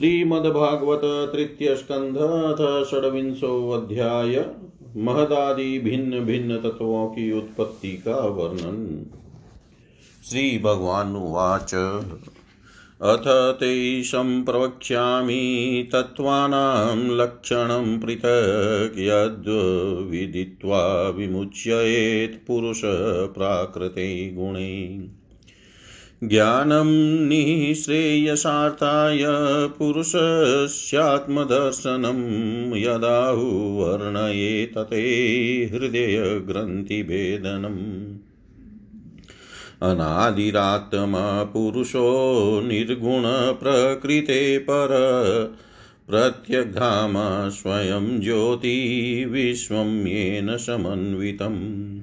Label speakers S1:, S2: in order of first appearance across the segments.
S1: श्रीमद्भागवत तृतीय स्कंध अथ षड्विंशोऽध्याय महदादि भिन्न भिन्न तत्वों की उत्पत्ति का वर्णन। श्री भगवान उवाच। अथ ते सम्प्रवक्ष्यामि तत्त्वानां लक्षणं पृथक् यद्विदित्वा विमुच्येत् पुरुषप्राकृते गुणे। ज्ञानं निःश्रेयसार्थाय पुरुषस्यात्मदर्शनं यदाहुवर्णये तते हृदयग्रन्थिभेदनम् अनादिरात्मा पुरुषो निर्गुणप्रकृते पर प्रत्यग्धाम स्वयं ज्योतिविश्वं येन समन्वितम्।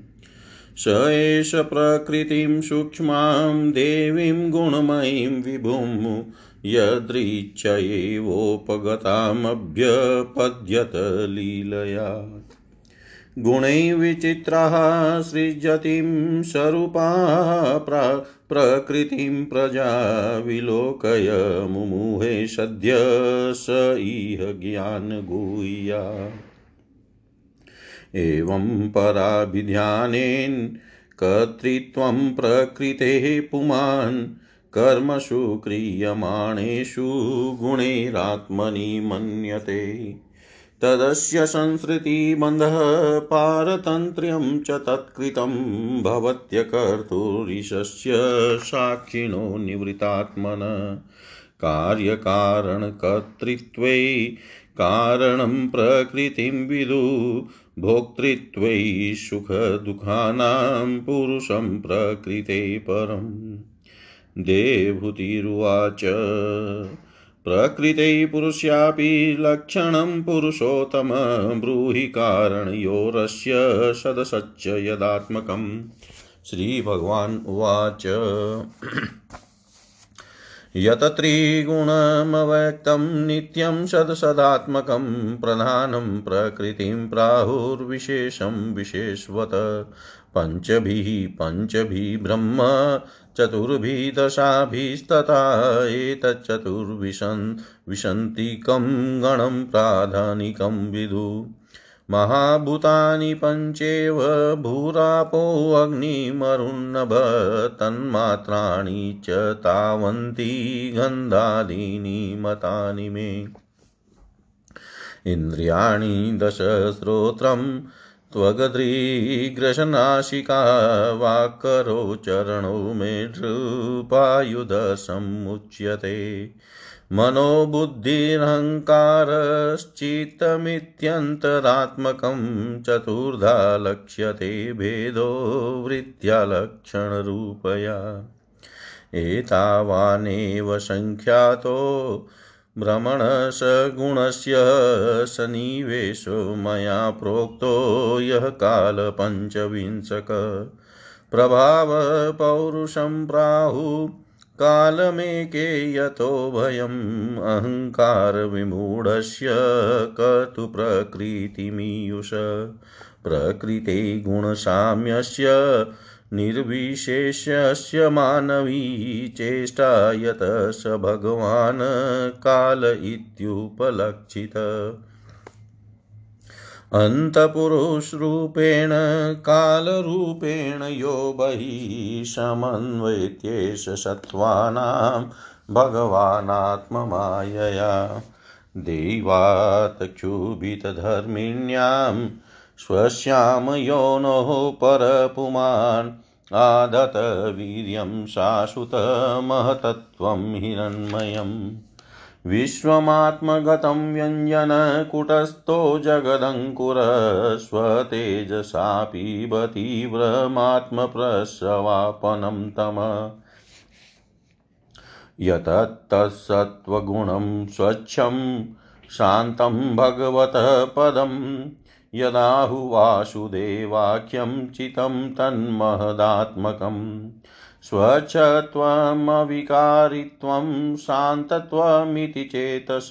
S1: स एष प्रकृतिं सूक्ष्मां देवीं गुणमयीं विभुं यदृच्छयैवोपगतामभ्यपद्यत लीलया। गुणैर्विचित्राः सृजतीं स्वरूपा प्रकृतिं प्रजा विलोकय मुमुहे सद्य स इह ज्ञानगुह्या। एवं पराभिध्यानेन कर्तृत्वं प्रकृतेः पुमान् कर्मसु क्रियमाणेषु गुणैरात्मनि मन्यते। तदस्य संसृतिबन्धः पारतन्त्र्यं च तत्कृतं भवत्यकर्तुरिशस्य साक्षिणो निवृत्तात्मन कार्यकारणकर्तृत्वे कारणं प्रकृतिं विदु, भोक्तृत्वै सुखदुःखानां पुरुषं प्रकृते परम् देवहूतिरुवाच, प्रकृते पुरुष्यापि लक्षणं पुरुषोत्तम, ब्रूहि कारणयोरस्य सदसच्च यदात्मकम् श्रीभगवान् उवाच। यत त्रिगुणमव्यक्तं नित्यं सदसदात्मकं प्रधानं प्रकृतिं प्राहुर्विशेषं विशेषवत्। पञ्चभिः पञ्चभिः ब्रह्म चतुर्भिः दशाभिस्तथा एतच्चतुर्विशन् विशन्तिकं गणं प्राधानिकं विदु। महाभूतानि पञ्चेव भूरापोऽग्निमरुन्नभ तन्मात्राणि च तावन्ति गन्धादीनि मतानि मे। इन्द्रियाणि दशश्रोत्रं त्वगदृग्रशनाशिका वाक्करो चरणो मे नृपायुधसमुच्यते। मनोबुद्धिरहङ्कारश्चित्तमित्यन्तरात्मकं चतुर्धा लक्ष्यते भेदो वृत्त्यालक्षणरूपया एतावानेव सङ्ख्यातो भ्रमणसगुणस्य सन्निवेशो मया प्रोक्तो यः कालपञ्चविंशक। प्रभावपौरुषं प्राहुः कालमेके यतो भयम् अहङ्कारविमूढस्य कतु प्रकृतिमीयुष। प्रकृते गुणसाम्यस्य निर्विशेष्यस्य मानवी चेष्टा यत स भगवान् काल इत्युपलक्षित। अन्तपुरुषरूपेण, कालरूपेण यो बहिः समन्वयत्येष सत्त्वानां भगवानात्ममायया। दैवात् क्षुभितधर्मिण्यां स्वस्यां योनोः परपुमान् आदत वीर्यं शाश्वतमहतत्त्वं हिरण्मयम् विश्वमात्मगतं व्यञ्जनकुटस्थो जगदङ्कुर स्वतेजसा पिबतीव्रमात्मप्रसवापनं तम। यतत्तत्सत्त्वगुणं स्वच्छं शान्तं भगवतः पदं। यदाहुवासुदेवाख्यं चितं तन्महदात्मकम्। स्वच्छत्वमविकारित्वं शान्तत्वमिति चेतस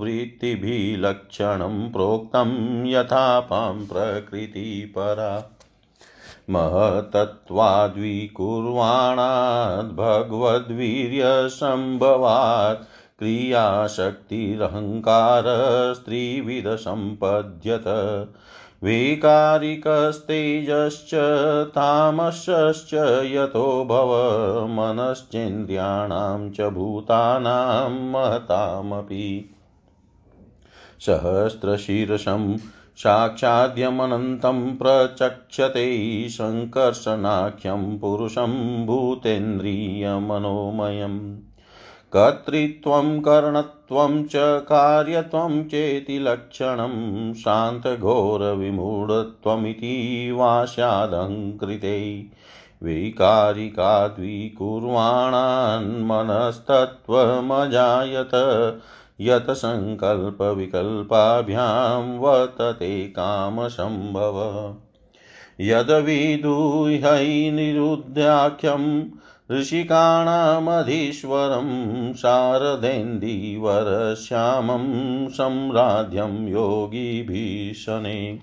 S1: वृत्तिभिलक्षणं प्रोक्तं यथापां प्रकृतिपरा। महतत्वाद्विकुर्वाणाद् भगवद्वीर्यसम्भवात् क्रियाशक्तिरहङ्कारस्त्रिविधसम्पद्यत। वैकारिकस्तेजश्च तामसश्च यतो भव मनश्चेन्द्रियाणां च भूतानां महतामपि। सहस्रशीर्षं साक्षाद्यमनन्तं प्रचक्षते सङ्कर्षणाख्यं पुरुषं भूतेन्द्रियमनोमयम्। कर्तृत्वं करणत्वं च कार्यत्वं चेति लक्षणं शान्तघोरविमूढत्वमिति वा स्यादङ्कृते वैकारिकाद्विकुर्वाणान्मनस्तत्त्वमजायत यत सङ्कल्पविकल्पाभ्यां वर्तते कामसम्भव। यद्विदुह्यैनिरुद्ध्याख्यं ऋषिकाणामधीश्वरं शारदेन्दीवरश्यामं सम्राध्यं योगिभीषणे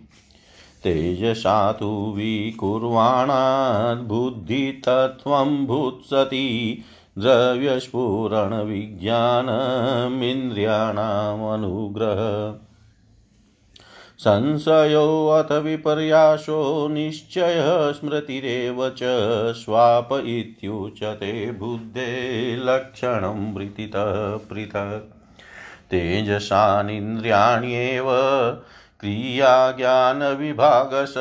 S1: तेजसा तु विकुर्वाणाद्बुद्धितत्त्वं भूत्सति द्रव्यस्फुरणविज्ञानमिन्द्रियाणामनुग्रह। संशयोऽथ विपर्यासो निश्चयः स्मृतिरेव च स्वाप इत्युच्यते बुद्धे लक्षणं वृत्तितः पृथक्। तेजसानिन्द्रियाण्येव क्रियाज्ञानविभागस,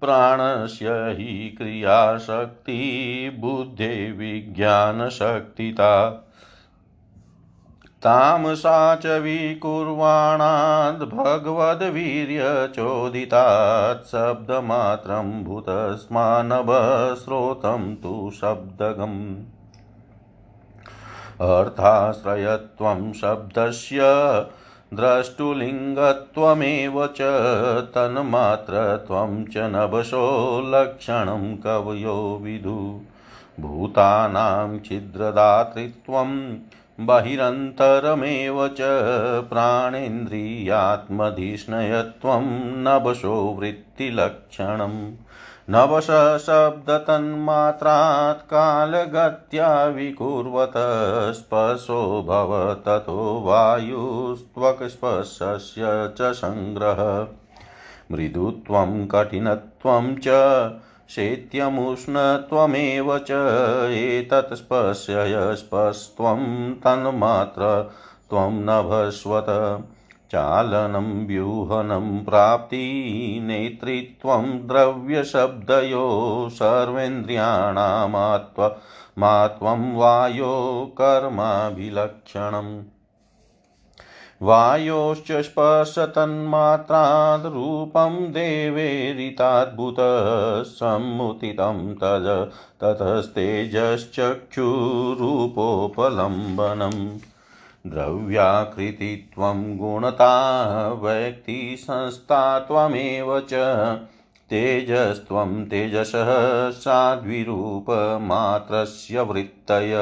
S1: प्राणस्य हि क्रियाशक्ति, बुद्धे विज्ञानशक्तिता तामसा च विकुर्वाणाद् भगवद्वीर्यचोदितात् शब्दमात्रं भूतस्मानभश्रोतं तु शब्दगम्। अर्थाश्रयत्वं शब्दस्य द्रष्टुलिङ्गत्वमेव च तन्मात्रत्वं च नभसो लक्षणं कवयो विदु। भूतानां छिद्रदातृत्वं बहिरन्तरमेव च प्राणेन्द्रियात्मधिष्णयत्वं नभसो वृत्तिलक्षणम् नवशब्दतन्मात्रात् कालगत्या विकुर्वत स्पर्शो भव ततो वायुस्त्वक्स्पर्शस्य च सङ्ग्रह मृदुत्वं, कठिनत्वं च शैत्यमुष्णत्वमेव च एतत् स्पर्शयस्पस्त्वं तन्मात्र त्वं नभस्वत चालनं व्यूहनं प्राप्ति नेतृत्वं द्रव्यशब्दयो सर्वेन्द्रियाणामात्व मात्वं वायो कर्माभिलक्षणम्। वायोश्च स्पर्शतन्मात्राद् रूपं देवेरिताद्भुतसम्मुतितं तज ततस्तेजश्चक्षुरूपोपलम्बनम् द्रव्याकृतित्वं गुणता व्यक्तिसंस्था त्वमेव च तेजस्त्वं तेजसः साध्विरूपमात्रस्य वृत्तय।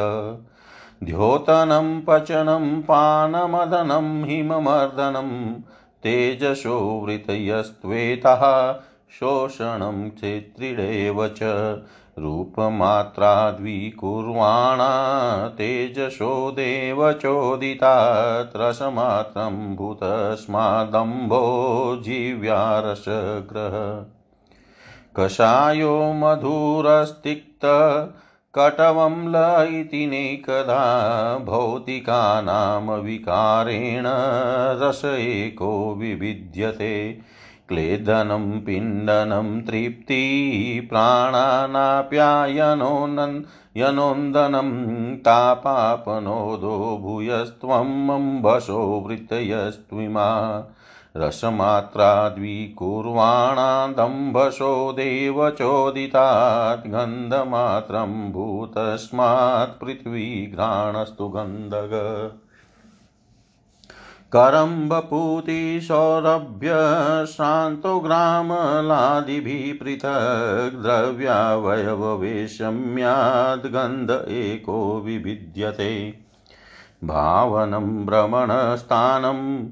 S1: द्योतनं पचनं पानमदनं हिममर्दनं तेजसो वृतयस्त्वेतः शोषणं चित्रिडेव च रूपमात्राद्विकुर्वाणा तेजसो देवचोदितात् रसमात्रं भूतस्मादम्भो जीव्यारसग्रह। कषायो मधुरस्तिक्त कटवं लयिति नेकदा भौतिकानां विकारेण रस एको विविद्यते क्लेदनं पिण्डनं, तृप्ति प्राणानाप्यायनोनन् यनोन्दनं, तापापनोदो भूयस्त्वम् अम्बसो वृतयस्त्विमा रसमात्राद्विकुर्वाणादम्भसो देवचोदितात् गन्धमात्रं भूतस्मात् पृथ्वीघ्राणस्तु गन्धग। करम्बपूतिसौरभ्य श्रान्तोग्रामलादिभिः पृथक् द्रव्यावयववैषम्याद्गन्ध एको विभिद्यते। भावनं, भ्रमणस्थानं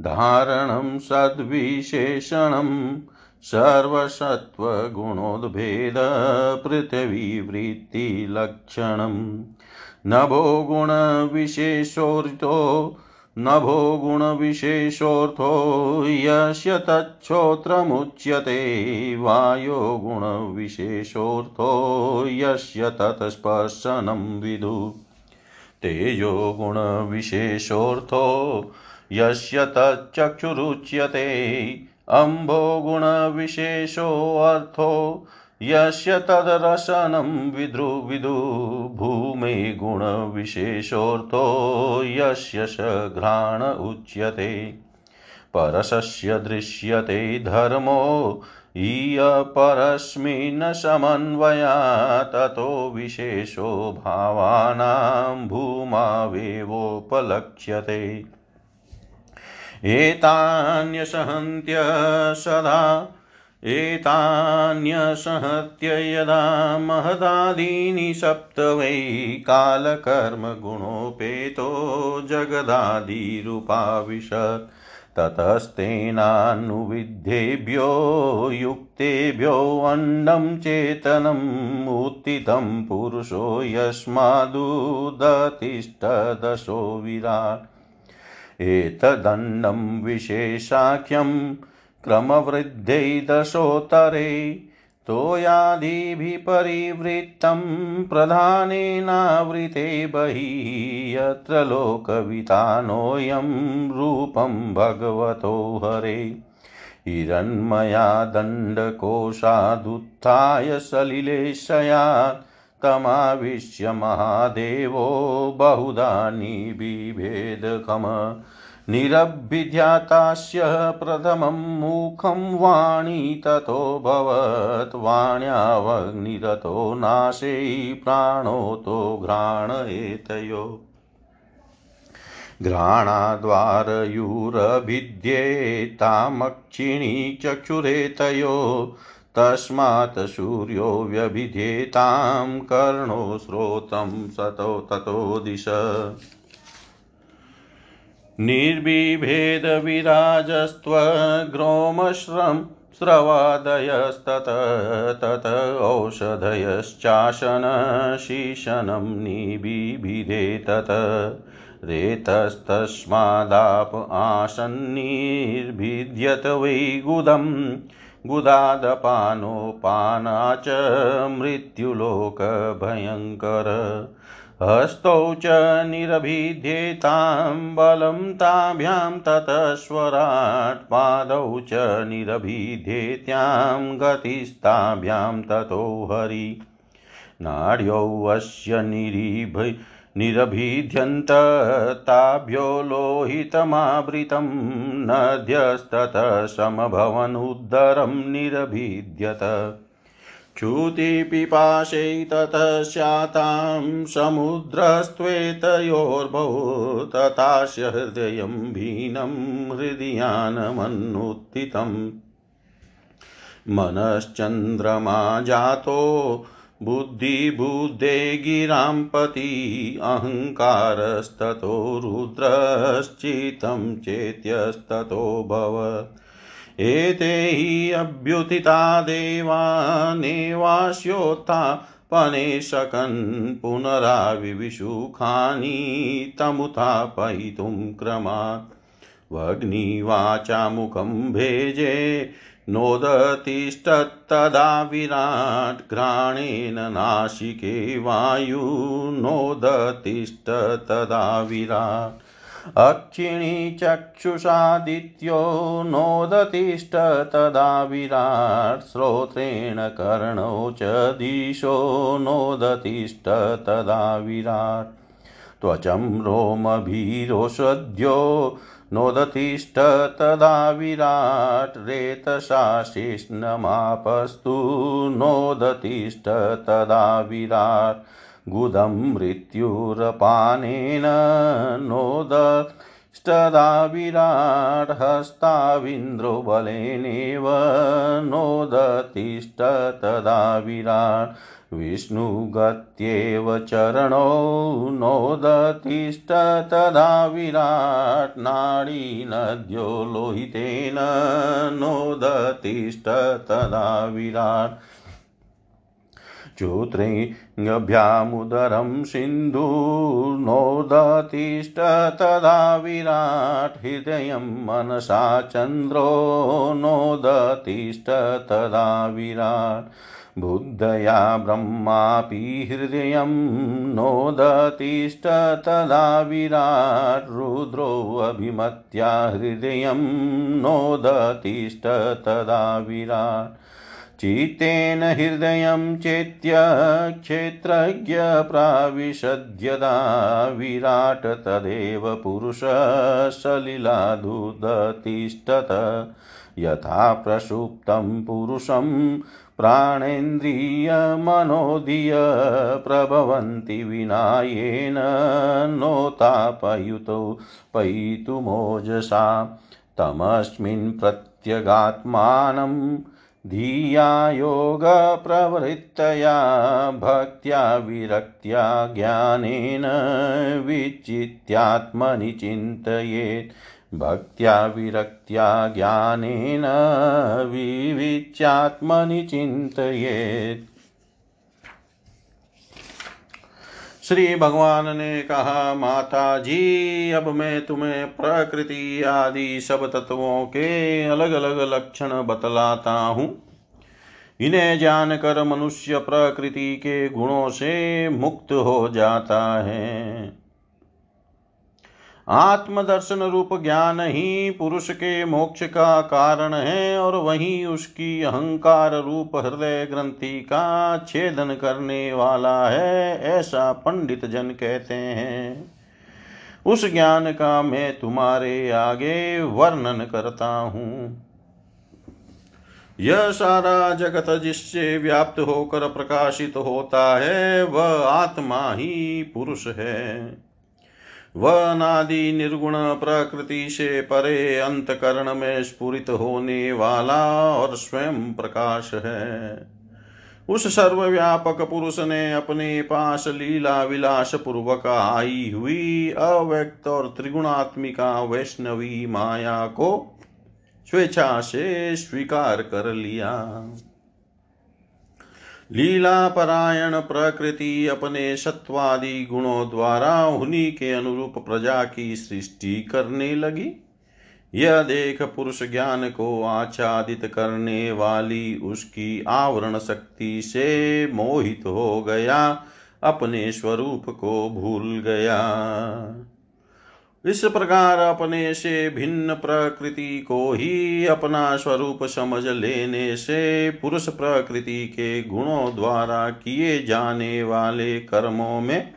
S1: धारणं सद्विशेषणं सर्वसत्त्वगुणोद्भेदपृथिवीवृत्तिलक्षणम् नभो गुणविशेषोरितो नभो गुणविशेषोऽर्थो यस्य तच्छोत्रमुच्यते। वायो गुणविशेषोऽर्थो यस्य तत्स्पर्शनं विदु। तेजो गुणविशेषोऽर्थो यस्य तच्चक्षुरुच्यते। अम्भो गुणविशेषोऽर्थो यस्य तदरसनं विद्रुविदु भूमे गुणविशेषोऽर्थो। यस्य स घ्राण उच्यते। परशस्य दृश्यते धर्मो। इयपरस्मिन् समन्वया ततो विशेषो भावानां भूमावेवोपलक्ष्यते। एतान्यसहन्त्य सदा, एतान्यसहत्य यदा महदादीनि सप्त वै कालकर्मगुणोपेतो जगदादिरूपाविशत्। ततस्तेनानुविद्धेभ्यो युक्तेभ्योऽण्डं चेतनम् उत्थितं पुरुषो यस्मादुदतिष्ठदशो विराट्। एतदण्डं विशेषाख्यं क्रमवृद्धै दशोत्तरे तोयादिभिः परिवृत्तं प्रधानेनावृते बहिः यत्र लोकवितानोऽयं रूपं भगवतो हरे। हिरण्मया दण्डकोशादुत्थाय सलिलेशयात् तमाविश्य महादेवो बहुधा निबिभेदकम् निरभिध्यातास्य प्रथमं मुखं वाणी ततोऽभवत् वाण्यावग्निरतो नाशे प्राणोतो घ्राण एतयो घ्राणाद्वारयुरभिध्येतामक्षिणी चक्षुरेतयो। तस्मात् सूर्यो व्यभिध्येतां कर्णो श्रोतं सतो ततो दिश। निर्बिभेदविराजस्त्वग्रोमश्रं स्रवादयस्तत तत औषधयश्चाशनशीशनं निबिभिदे तत। रेतस्तस्मादाप आसन्निर्भिद्यत वै गुदम् गुदादपानोपाना च मृत्युलोकभयङ्कर। हस्तौ च निरभिध्येतां बलं ताभ्यां ततस्वराट् पादौ च निरभिध्येत्यां गतिस्ताभ्यां ततो हरि। नाड्यौऽस्य निरीभ निरभिध्यन्त ताभ्यो लोहितमावृतं नद्यस्ततः समभवनुद्धरं निरभिद्यत। च्युतिपिपाशै ततः स्यातां समुद्रस्त्वेतयोर्भौ तथास्य हृदयं भीनं हृदयानमनुत्थितम् मनश्चन्द्रमा जातो बुद्धिबुद्धे गिरां पति अहङ्कारस्ततो रुद्रश्चितं चेत्यस्ततो भवत् एते हि अभ्युत्थिता देवानेवास्योत्थापने पुनराविविशुखानि तमुत्थापयितुं क्रमात्। वग्निवाचामुखं भेजे नोदतिष्ठत्तदा विराट् घ्राणेन नासिके वायुनोदतिष्ठतदा विराट् अक्षिणी चक्षुषादित्यो नोदतिष्ठ तदा विराट् श्रोत्रेण कर्णौ च दिशो नोदतिष्ठ तदा विराट् त्वचं रोमभिरोषद्यो नोदतिष्ठ तदा विराट् रेतशाशिष्णमापस्तु नोदतिष्ठ तदा विराट् गुदं मृत्युरपानेन नोदष्टदा विराट् हस्ताविन्द्रो बलेनेव नोदतिष्ठ तदा विराट् विष्णुगत्येव चरणौ नोदतिष्ठ तदा विराट् नाडीनद्यो लोहितेन नोदतिष्ठ तदा विराट् चूत्रिङ्गभ्यामुदरं सिन्धुर्नोदतिष्ठ तदा विराट् हृदयं मनसा चन्द्रो नोदतिष्ठ तदा विराट्। बुद्धया ब्रह्मापि हृदयं नोदतिष्ठ तदा विराट्। रुद्रोऽभिमत्या हृदयं नोदतिष्ठ तदा विराट्। चित्तेन हृदयं चेत्य क्षेत्रज्ञप्राविशद्यदा विराट तदेव पुरुषसलिलादुदतिष्ठत यथा प्रसुप्तं पुरुषं प्राणेन्द्रियमनोधिय प्रभवन्ति विनायेन नोतापयुतो पयितुमोजसा। तमस्मिन् प्रत्यगात्मानं धिया योगप्रवृत्तया भक्त्या विरक्त्या ज्ञानेन विचित्यात्मनि चिन्तयेत् भक्त्या विरक्त्या ज्ञानेन विविच्यात्मनि चिन्तयेत् श्री भगवान ने कहा माता जी अब मैं तुम्हें प्रकृति आदि सब तत्वों के अलग अलग लक्षण बतलाता हूँ। इन्हें जानकर मनुष्य प्रकृति के गुणों से मुक्त हो जाता है। आत्मदर्शन रूप ज्ञान ही पुरुष के मोक्ष का कारण है, और वही उसकी अहंकार रूप हृदय ग्रंथि का छेदन करने वाला है, ऐसा पंडित जन कहते हैं। उस ज्ञान का मैं तुम्हारे आगे वर्णन करता हूँ। यह सारा जगत जिससे व्याप्त होकर प्रकाशित होता है, वह आत्मा ही पुरुष है। वह अनादि निर्गुण प्रकृति से परे अंतकरण में स्फुरित होने वाला और स्वयं प्रकाश है। उस सर्वव्यापक पुरुष ने अपने पास लीला विलास पूर्वक आई हुई अव्यक्त और त्रिगुणात्मिका वैष्णवी माया को स्वेच्छा से स्वीकार कर लिया। लीला परायण प्रकृति अपने सत्वादि गुणों द्वारा उन्हीं के अनुरूप प्रजा की सृष्टि करने लगी। यह देख पुरुष ज्ञान को आच्छादित करने वाली उसकी आवरण शक्ति से मोहित हो गया, अपने स्वरूप को भूल गया। इस प्रकार अपने से भिन्न प्रकृति को ही अपना स्वरूप समझ लेने से पुरुष प्रकृति के गुणों द्वारा किए जाने वाले कर्मों में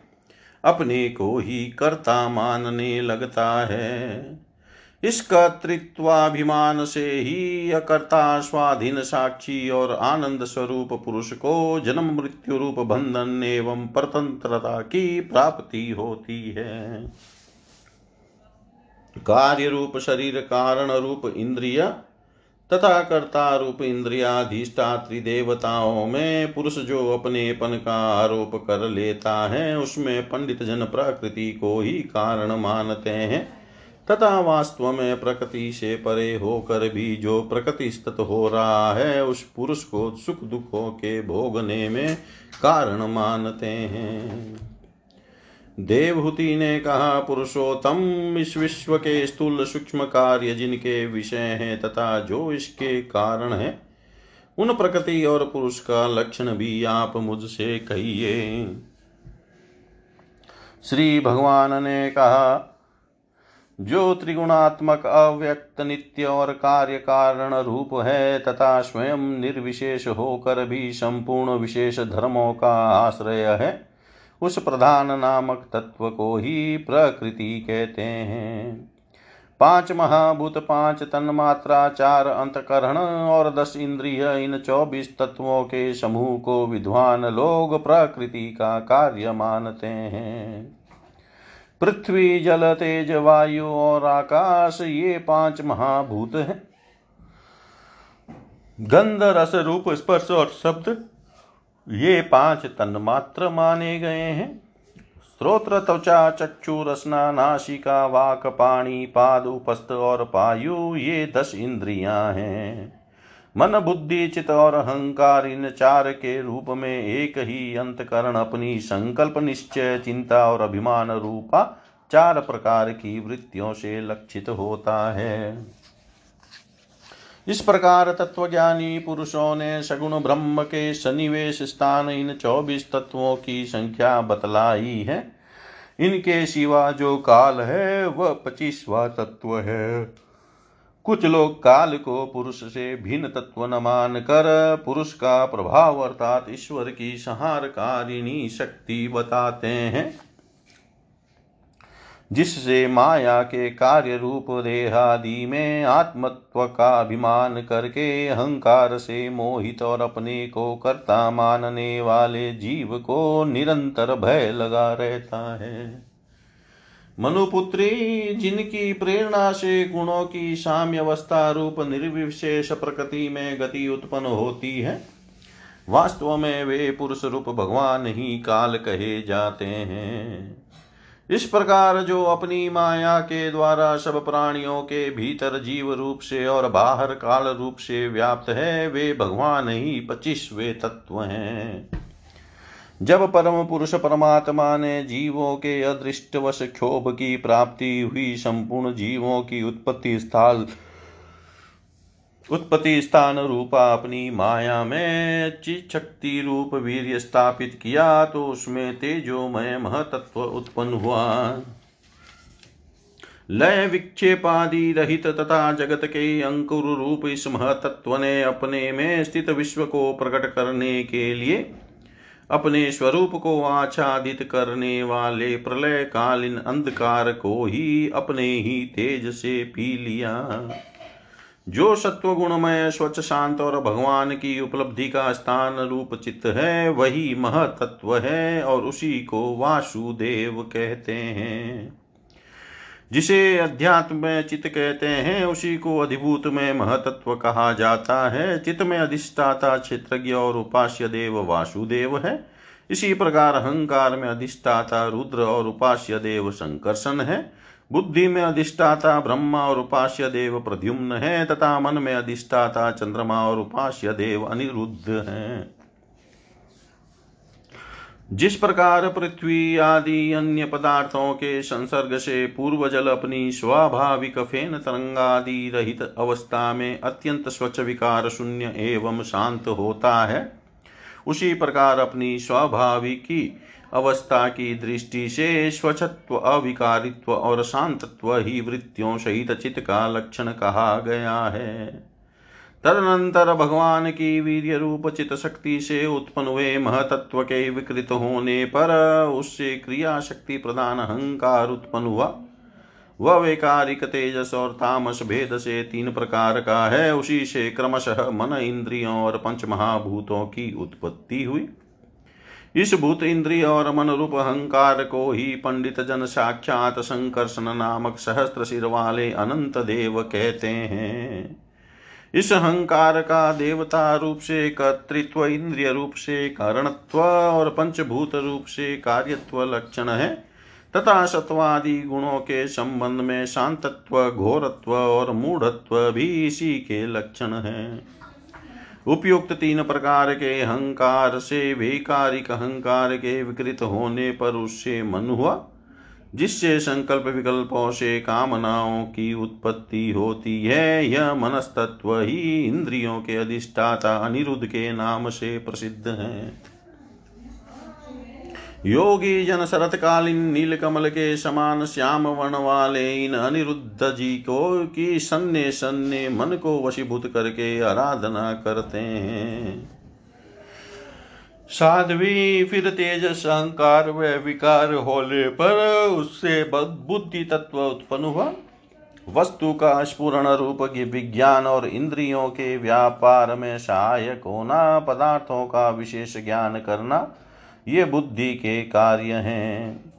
S1: अपने को ही कर्ता मानने लगता है। इस कर्तृत्वाभिमान से ही अकर्ता, स्वाधीन, साक्षी और आनंद स्वरूप पुरुष को जन्म, मृत्यु रूप, बंधन एवं परतंत्रता की प्राप्ति होती है। कार्य रूप शरीर कारण रूप इंद्रिय तथा कर्ता रूप इंद्रियाधिष्ठात्री देवताओं में पुरुष जो अपनेपन का आरोप कर लेता है, उसमें पंडित जन प्रकृति को ही कारण मानते हैं। तथा वास्तव में प्रकृति से परे होकर भी जो प्रकृति स्थित हो रहा है, उस पुरुष को सुख दुखों के भोगने में कारण मानते हैं। देवहूति ने कहा, पुरुषोत्तम, इस विश्व के स्थूल सूक्ष्म कार्य जिनके विषय हैं तथा जो इसके कारण है, उन प्रकृति और पुरुष का लक्षण भी आप मुझसे कहिए। श्री भगवान ने कहा, जो त्रिगुणात्मक, अव्यक्त, नित्य और कार्य कारण रूप है तथा स्वयं निर्विशेष होकर भी संपूर्ण विशेष धर्मों का आश्रय है उस प्रधान नामक तत्व को ही प्रकृति कहते हैं। पाँच महाभूत, पाँच तन्मात्रा, चार अंतकरण और दस इंद्रिय, इन चौबीस तत्वों के समूह को विद्वान लोग प्रकृति का कार्य मानते हैं। पृथ्वी, जल, तेज, वायु और आकाश, ये पाँच महाभूत हैं। गंध, रस, रूप, स्पर्श और शब्द ये पाँच तन्मात्र माने गए हैं। स्त्रोत्र त्वचा, चक्षु, रसना नाशिका वाक, पाणी, पाद, उपस्थ और पायु, ये दस इंद्रियाँ हैं। मन, बुद्धि चित और अहंकार इन चार के रूप में एक ही अंतकरण, अपनी संकल्प, निश्चय, चिंता और अभिमान रूपा चार प्रकार की वृत्तियों से लक्षित होता है। इस प्रकार तत्वज्ञानी पुरुषों ने सगुण ब्रह्म के सन्निवेश स्थान इन चौबीस तत्वों की संख्या बतलाई है। इनके सिवा जो काल है, वह पच्चीसवा तत्व है। कुछ लोग काल को पुरुष से भिन्न तत्व न मान कर पुरुष का प्रभाव अर्थात ईश्वर की संहारकारिणी शक्ति बताते हैं। जिससे माया के कार्य रूप देहादि में आत्मत्व का अभिमान करके अहंकार से मोहित और अपने को कर्ता मानने वाले जीव को निरंतर भय लगा रहता है। मनुपुत्री, जिनकी प्रेरणा से गुणों की साम्यवस्था रूप निर्विशेष प्रकृति में गति उत्पन्न होती है, वास्तव में वे पुरुष रूप भगवान ही काल कहे जाते हैं। इस प्रकार जो अपनी माया के द्वारा सब प्राणियों के भीतर जीव रूप से और बाहर काल रूप से व्याप्त है, वे भगवान ही पच्चीसवे तत्व हैं। जब परम पुरुष परमात्मा ने जीवों के अदृष्टवश क्षोभ की प्राप्ति हुई, संपूर्ण जीवों की उत्पत्ति स्थल उत्पत्ति स्थान रूपा अपनी माया में चिशक्ति रूप वीर स्थापित किया तो उसमें तेजोमय महतत्व उत्पन्न हुआ। लय विक्षेपादि रहित तथा जगत के अंकुर रूप इस महतत्व ने अपने में स्थित विश्व को प्रकट करने के लिए, अपने स्वरूप को आच्छादित करने वाले प्रलय कालीन अंधकार को ही अपने ही तेज से पी लिया। जो सत्व गुणमय स्वच्छ, शांत और भगवान की उपलब्धि का स्थान रूप चित्त है, वही महतत्व है और उसी को वासुदेव कहते हैं। जिसे अध्यात्म में चित्त कहते हैं, उसी को अधिभूत में महतत्व कहा जाता है। चित्त में अधिष्ठाता क्षेत्रज्ञ और उपास्य देव वासुदेव है। इसी प्रकार अहंकार में अधिष्ठाता रुद्र और उपास्य देव संकर्षण है। बुद्धि में अधिष्ठाता ब्रह्मा और उपास्य देव प्रद्युम्न है, तथा मन में अधिष्ठाता चंद्रमा और उपास्य देव अनिरुद्ध है। जिस प्रकार पृथ्वी आदि अन्य पदार्थों के संसर्ग से पूर्व जल अपनी स्वाभाविक फेन तरंगादि रहित अवस्था में अत्यंत स्वच्छ विकार शून्य एवं शांत होता है, उसी प्रकार अपनी स्वाभाविकी अवस्था की दृष्टि से स्वच्छत्व, अविकारित्व और शांतत्व ही वृत्तियों सहित चित्त का लक्षण कहा गया है। तदनंतर भगवान की वीर्य रूप चित शक्ति से उत्पन्न हुए महतत्व के विकृत होने पर उससे क्रिया शक्ति प्रदान अहंकार उत्पन्न हुआ। वह वैकारिक तेजस और तामस भेद से तीन प्रकार का है। उसी से क्रमशः मन इंद्रियों और पंच महाभूतों की उत्पत्ति हुई। इस भूत इंद्रिय और मन रूप अहंकार को ही पंडित जन साक्षात संकर्षण नामक सहस्त्र सिर वाले अनंत देव कहते हैं इस अहंकार का देवता रूप से, कर्तृत्व इंद्रिय रूप से, कारणत्व और पंचभूत रूप से कार्यत्व लक्षण है, तथा सत्वादि गुणों के संबंध में शांतत्व, घोरत्व और मूढ़त्व भी इसी के लक्षण हैं। उपयुक्त तीन प्रकार के अहंकार से वैकारिक अहंकार के विकृत होने पर उससे मन हुआ, जिससे संकल्प विकल्पों से कामनाओं की उत्पत्ति होती है। यह मनस्तत्व ही इंद्रियों के अधिष्ठाता अनिरुद्ध के नाम से प्रसिद्ध है। योगी जन शरत कालीन नील कमल के समान श्याम वर्ण वाले इन अनिरुद्ध जी को की सन्ने सन्ने मन को वशीभूत करके आराधना करते हैं। साध्वी फिर तेज अहंकार व विकार होने पर उससे बुद्धि तत्व उत्पन्न हुआ। वस्तु का स्पूर्ण रूप की विज्ञान और इंद्रियों के व्यापार में सहायक होना, पदार्थों का विशेष ज्ञान करना ये बुद्धि के कार्य हैं।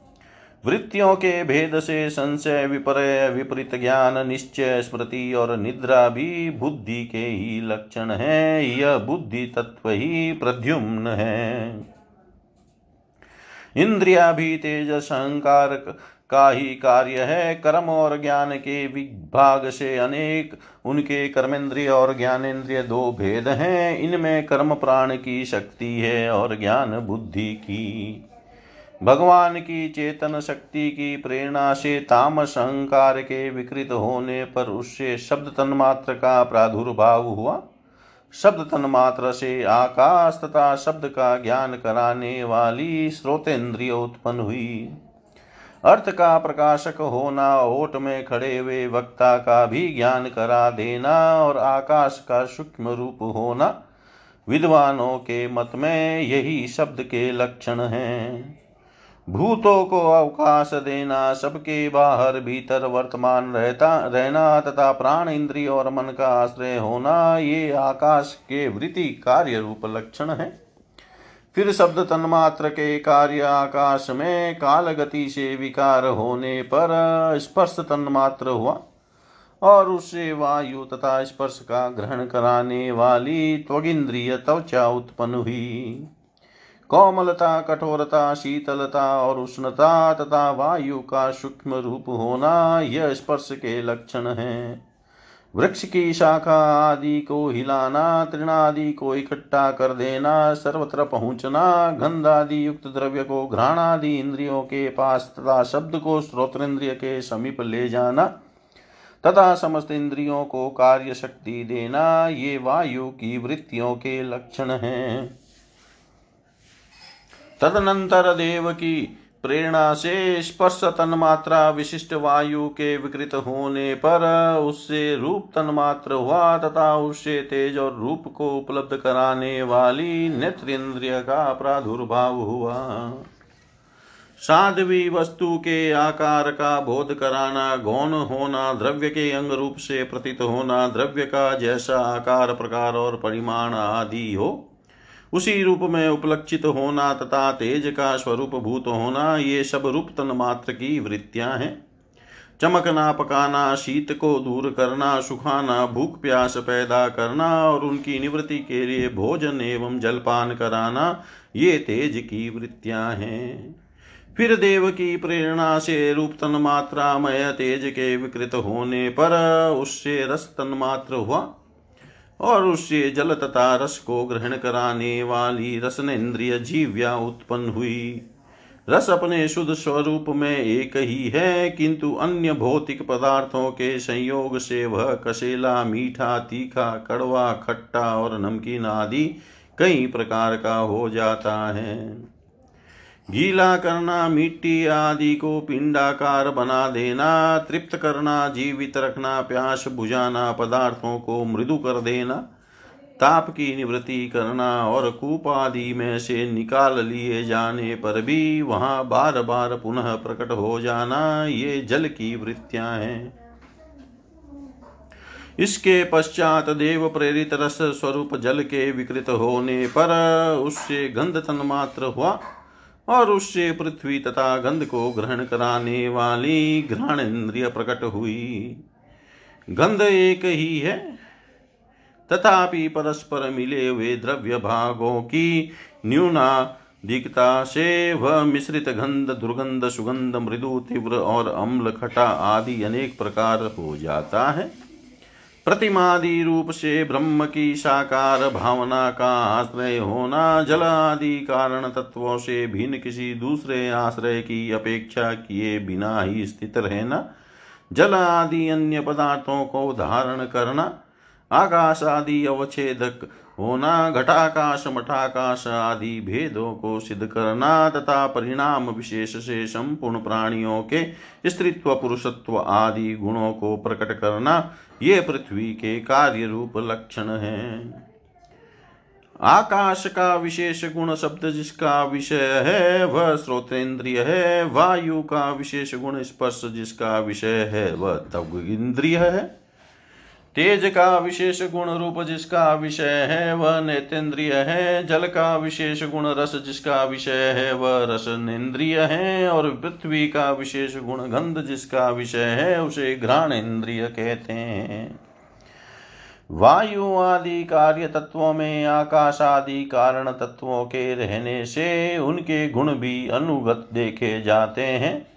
S1: वृत्तियों के भेद से संशय, विपर्य, विपरीत ज्ञान, निश्चय, स्मृति और निद्रा भी बुद्धि के ही लक्षण हैं। यह बुद्धि तत्व ही प्रद्युम्न है। इंद्रिया भी तेज अहंकार का ही कार्य है कर्म और ज्ञान के विभाग से अनेक। उनके कर्मेंद्रिय और ज्ञानेन्द्रिय दो भेद हैं। इनमें कर्म प्राण की शक्ति है और ज्ञान बुद्धि की। भगवान की चेतन शक्ति की प्रेरणा से तामस अहंकार के विकृत होने पर उससे शब्द तन्मात्र का प्रादुर्भाव हुआ। शब्द तन्मात्र से आकाश तथा शब्द का ज्ञान कराने वाली श्रोतेन्द्रिय उत्पन्न हुई। अर्थ का प्रकाशक होना, ओट में खड़े हुए वक्ता का भी ज्ञान करा देना और आकाश का सूक्ष्म रूप होना। विद्वानों के मत में यही शब्द के लक्षण हैं। भूतों को अवकाश देना, सबके बाहर भीतर वर्तमान रहता, रहना तथा प्राण इंद्रिय और मन का आश्रय होना, ये आकाश के वृत्ति कार्य रूप लक्षण है। फिर शब्द तन्मात्र के कार्य आकाश में काल गति से विकार होने पर स्पर्श तन्मात्र हुआ और उससे वायु तथा स्पर्श का ग्रहण कराने वाली त्वगिंद्रिय त्वचा उत्पन्न हुई। कोमलता, कठोरता, शीतलता और उष्णता तथा वायु का सूक्ष्म रूप होना यह स्पर्श के लक्षण है। वृक्ष की शाखा आदि को हिलाना, तृणादि को इकट्ठा कर देना, सर्वत्र पहुँचना गंध आदि युक्त द्रव्य को घ्राणादि इंद्रियों के पास तथा शब्द को श्रोतेन्द्रिय के समीप ले जाना, तथा समस्त इंद्रियों को कार्य शक्ति देना, ये वायु की वृत्तियों के लक्षण हैं। तदनंतर देव की प्रेरणा से स्पर्श तन्मात्रा विशिष्ट वायु के विकृत होने पर उससे रूप तन्मात्र हुआ तथा उससे तेज और रूप को उपलब्ध कराने वाली नेत्रेंद्रिय का प्रादुर्भाव हुआ। साध्वी वस्तु के आकार का बोध कराना, गौण होना, द्रव्य के अंग रूप से प्रतीत होना, द्रव्य का जैसा आकार, प्रकार और परिमाण आदि हो उसी रूप में उपलक्षित होना तथा तेज का स्वरूप भूत होना, ये सब रूप तन मात्र की वृत्तियाँ हैं। चमकना, पकाना, शीत को दूर करना, सुखाना, भूख प्यास पैदा करना और उनकी निवृत्ति के लिए भोजन एवं जलपान कराना, ये तेज की वृत्तियाँ हैं। फिर देव की प्रेरणा से रूप तन मात्रा मय तेज के विकृत होने पर उससे रस तन मात्र हुआ। और उससे जल तथा रस को ग्रहण कराने वाली रसनेन्द्रिय जीव्या उत्पन्न हुई। रस अपने शुद्ध स्वरूप में एक ही है, किंतु अन्य भौतिक पदार्थों के संयोग से वह कसेला, मीठा, तीखा, कड़वा, खट्टा और नमकीन आदि कई प्रकार का हो जाता है। गीला करना मिट्टी आदि को पिंडाकार बना देना, तृप्त करना, जीवित रखना, प्यास बुझाना, पदार्थों को मृदु कर देना, ताप की निवृत्ति करना और कूप आदि में से निकाल लिए जाने पर भी वहाँ बार बार पुनः प्रकट हो जाना, ये जल की वृत्तियाँ हैं। इसके पश्चात देव प्रेरित रस स्वरूप जल के विकृत होने पर उससे गंध तन्मात्र हुआ। और उससे पृथ्वी तथा गंध को ग्रहण कराने वाली घ्राण इंद्रिय प्रकट हुई। गंध एक ही है। तथापि परस्पर मिले हुए द्रव्य भागों की न्यूना दिखता से वह मिश्रित गंध, दुर्गंध, सुगंध, मृदु, तीव्र और अम्ल, खटा आदि अनेक प्रकार हो जाता है। प्रतिमादि रूप से ब्रह्म की साकार भावना का आश्रय होना जल आदि कारण तत्वों से भिन्न किसी दूसरे आश्रय की अपेक्षा किए बिना ही स्थित रहना जल आदि अन्य पदार्थों को धारण करना आकाश आदि अवच्छेदक होना, घटाकाश, मठाकाश आदि भेदों को सिद्ध करना तथा परिणाम विशेष से संपूर्ण प्राणियों के स्त्रीत्व, पुरुषत्व आदि गुणों को प्रकट करना, ये पृथ्वी के कार्य रूप लक्षण हैं। आकाश का विशेष गुण शब्द जिसका विषय है, वह श्रोतेन्द्रिय है, वायु का विशेष गुण स्पर्श जिसका विषय है, वह तब इंद्रिय है। तेज का विशेष गुण रूप जिसका विषय है, वह नेतेंद्रिय है। जल का विशेष गुण रस जिसका विषय है, वह रसनेन्द्रिय है। और पृथ्वी का विशेष गुण गंध जिसका विषय है, उसे घ्राण इंद्रिय कहते हैं। वायु आदि कार्य तत्वों में, आकाश आदि कारण तत्वों के रहने से उनके गुण भी अनुगत देखे जाते हैं।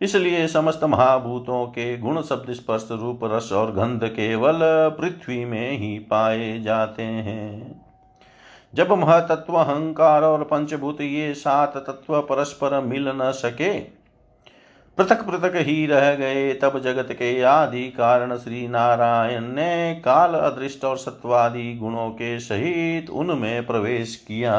S1: इसलिए समस्त महाभूतों के गुण शब्द स्पर्श रूप रस और गंध केवल पृथ्वी में ही पाए जाते हैं। जब महतत्व अहंकार और पंचभूत ये सात तत्व परस्पर मिल न सके, पृथक पृथक ही रह गए तब जगत के आदि कारण श्री नारायण ने काल अदृष्ट और सत्वादि गुणों के सहित उनमें प्रवेश किया।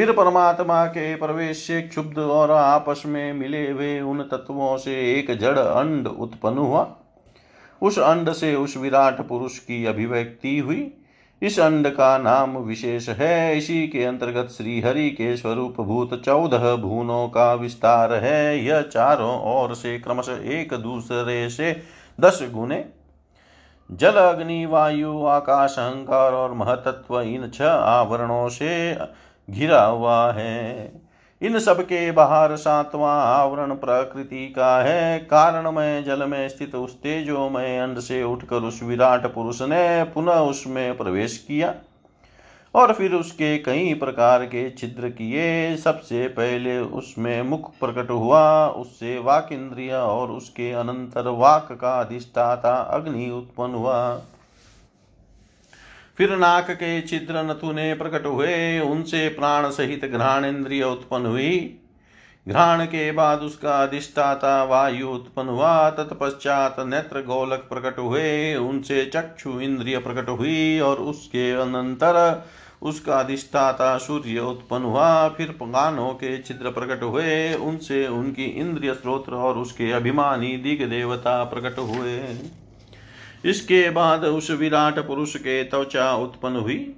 S1: फिर परमात्मा के प्रवेश से क्षुब्ध और आपस में मिले हुए उन तत्वों से एक जड़ अंड उत्पन्न हुआ। उस अंड से उस विराट पुरुष की अभिव्यक्ति हुई। इस अंड का नाम विशेष है। इसी के अंतर्गत श्री हरि के स्वरूप भूत चौदह भूनों का विस्तार है। यह चारों ओर से क्रमश एक दूसरे से दस गुने। जल, अग्नि, वायु, आकाश, अहंकार और महतत्व इन छह आवरणों से घिरा हुआ है। इन सब के बाहर सातवां आवरण प्रकृति का है। कारण कारणमय जल में स्थित उस तेजोमय अंड से उठकर उस विराट पुरुष ने पुनः उसमें प्रवेश किया और फिर उसके कई प्रकार के छिद्र किए। सबसे पहले उसमें मुख प्रकट हुआ, उससे वाक इंद्रिय और उसके अनंतर वाक का अधिष्ठाता अग्नि उत्पन्न हुआ। फिर नाक के छिद्र नथुने प्रकट हुए, उनसे प्राण सहित घ्राण इंद्रिय उत्पन्न हुई। घ्राण के बाद उसका अधिष्ठाता वायु उत्पन्न हुआ, तत्पश्चात नेत्र गोलक प्रकट हुए, उनसे चक्षु इंद्रिय प्रकट हुई और उसके अनंतर उसका अधिष्ठाता सूर्य उत्पन्न हुआ। फिर गानों के छिद्र प्रकट हुए, उनसे उनकी इंद्रिय स्त्रोत्र और उसके अभिमानी दिग देवता प्रकट हुए। इसके बाद उस विराट पुरुष के त्वचा उत्पन्न हुई।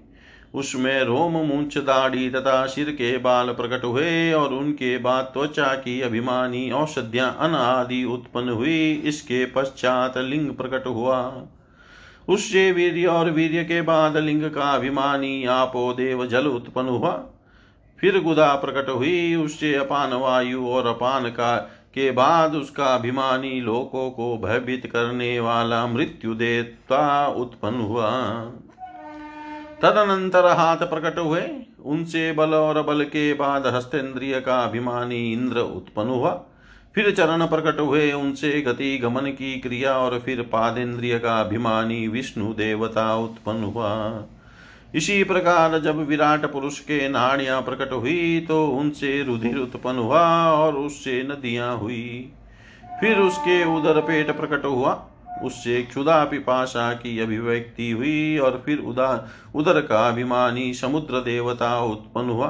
S1: उसमें रोम मूछ दाढ़ी तथा सिर के बाल प्रकट हुए और उनके बाद त्वचा की अभिमानी औषधियाँ अन आदि उत्पन्न हुई। इसके पश्चात लिंग प्रकट हुआ। उससे वीर्य और वीर्य के बाद लिंग का अभिमानी आपो देव जल उत्पन्न हुआ। फिर गुदा प्रकट हुई। उससे अपान वायु और अपान का के बाद उसका अभिमानी लोकों को भयभीत करने वाला मृत्यु देवता उत्पन्न हुआ। तदनंतर हाथ प्रकट हुए। उनसे बल और बल के बाद हस्तेन्द्रिय का अभिमानी इंद्र उत्पन्न हुआ। फिर चरण प्रकट हुए। उनसे गति गमन की क्रिया और फिर पादेन्द्रिय का अभिमानी विष्णु देवता उत्पन्न हुआ। इसी प्रकार जब विराट पुरुष के नाड़ियाँ प्रकट हुई तो उनसे रुधिर उत्पन्न हुआ और उससे नदियाँ हुई। फिर उसके उदर पेट प्रकट हुआ। उससे क्षुदा पिपाशा की अभिव्यक्ति हुई और फिर उदार उदर का अभिमानी समुद्र देवता उत्पन्न हुआ।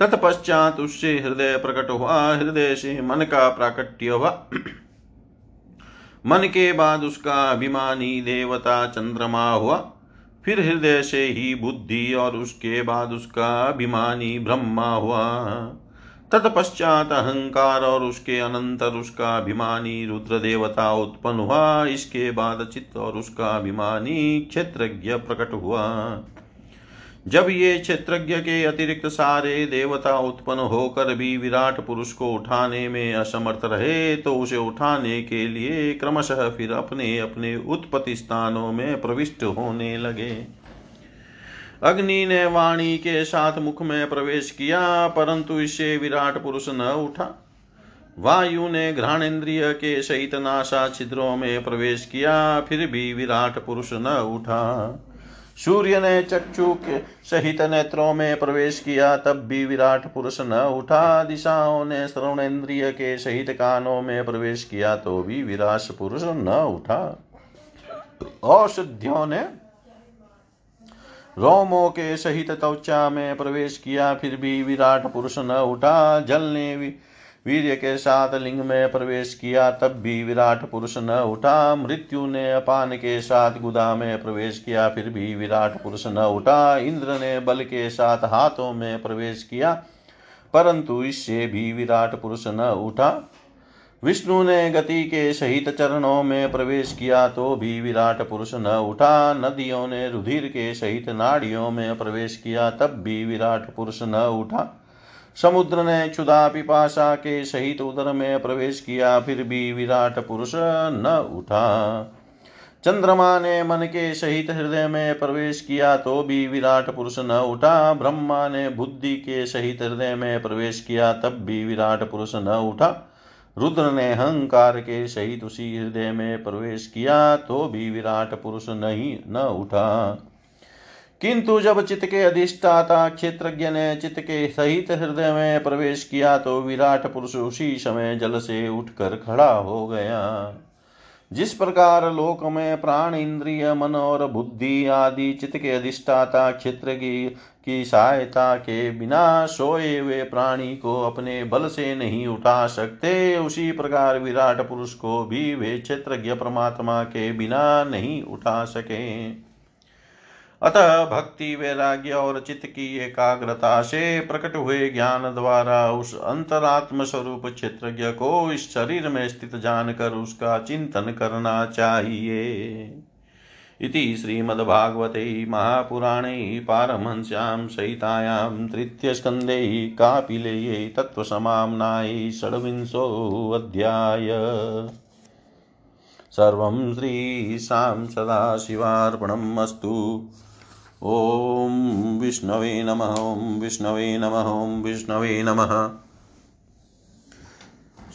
S1: तत्पश्चात उससे हृदय प्रकट हुआ। हृदय से मन का प्राकट्य हुआ। मन के बाद उसका अभिमानी देवता चंद्रमा हुआ। फिर हृदय से ही बुद्धि और उसके बाद उसका अभिमानी ब्रह्मा हुआ। तत्पश्चात अहंकार और उसके अनंतर उसका अभिमानी रुद्र देवता उत्पन्न हुआ। इसके बाद चित्त और उसका अभिमानी क्षेत्रज्ञ प्रकट हुआ। जब ये क्षेत्रज्ञ के अतिरिक्त सारे देवता उत्पन्न होकर भी विराट पुरुष को उठाने में असमर्थ रहे तो उसे उठाने के लिए क्रमशः फिर अपने अपने उत्पत्ति स्थानों में प्रविष्ट होने लगे। अग्नि ने वाणी के साथ मुख में प्रवेश किया, परंतु इसे विराट पुरुष न उठा। वायु ने घ्राणेन्द्रिय के सहित नाशा छिद्रों में प्रवेश किया, फिर भी विराट पुरुष न उठा। सूर्य ने चक्षु के सहित नेत्रों में प्रवेश किया, तब भी विराट पुरुष न उठा। दिशाओं ने श्रवणेन्द्रिय के सहित कानों में प्रवेश किया तो भी विराट पुरुष न उठा। औषधियों ने रोमों के सहित त्वचा में प्रवेश किया, फिर भी विराट पुरुष न उठा। जल ने वीर्य के साथ लिंग में प्रवेश किया, तब भी विराट पुरुष न उठा। मृत्यु ने अपान के साथ गुदा में प्रवेश किया, फिर भी विराट पुरुष न उठा। इंद्र ने बल के साथ हाथों में प्रवेश किया, परंतु इससे भी विराट पुरुष न उठा। विष्णु ने गति के सहित चरणों में प्रवेश किया तो भी विराट पुरुष न उठा। नदियों ने रुधिर के सहित नाड़ियों में प्रवेश किया, तब भी विराट पुरुष न उठा। समुद्र ने क्षुदा पिपाशा के सहित उदर में प्रवेश किया, फिर भी विराट पुरुष न उठा। चंद्रमा ने मन के सहित हृदय में प्रवेश किया तो भी विराट पुरुष न उठा। ब्रह्मा ने बुद्धि के सहित हृदय में प्रवेश किया, तब भी विराट पुरुष न उठा। रुद्र ने अहंकार के सहित उसी हृदय में प्रवेश किया तो भी विराट पुरुष नहीं न उठा। किंतु जब चित्त के अधिष्ठाता क्षेत्रज्ञ ने चित्त के सहित हृदय में प्रवेश किया तो विराट पुरुष उसी समय जल से उठकर खड़ा हो गया। जिस प्रकार लोक में प्राण, इंद्रिय, मन और बुद्धि आदि चित्त के अधिष्ठाता क्षेत्र की की सहायता के बिना सोए हुए प्राणी को अपने बल से नहीं उठा सकते, उसी प्रकार विराट पुरुष को भी वे क्षेत्रज्ञ परमात्मा के बिना नहीं उठा सके। अतः भक्ति वैराग्य और चित्त की एकाग्रता से प्रकट हुए ज्ञान द्वारा उस अंतरात्म स्वरूप क्षेत्रज्ञ को इस शरीर में स्थित जानकर उसका चिंतन करना चाहिए। इति श्रीमद्भागवते महापुराणे पारमहंस्यां सहितायां तृतीयस्कन्धे कापिलेये तत्त्वसमाम्नाये षड्विंशोऽध्याय। सर्वं श्रीशां सदाशिवार्पणम् अस्तु। ॐ विष्णवे नमः ॐ विष्णवे नमः ॐ विष्णवे नमः।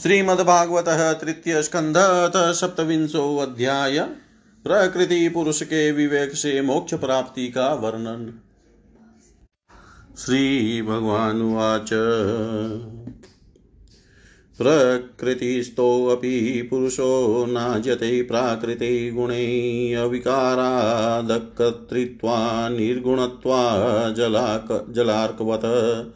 S1: श्रीमद्भागवतः तृतीयस्कन्धतः सप्तविंशोऽध्याय, प्रकृति पुरुष के विवेक से मोक्ष प्राप्ति का वर्णन। श्री भगवानुवाच प्रकृतिस्थोऽपि पुरुषो नाजते प्राकृते गुणे अविकारादकर्तृत्वा निर्गुणत्वा जलाक, जलार्कवत्।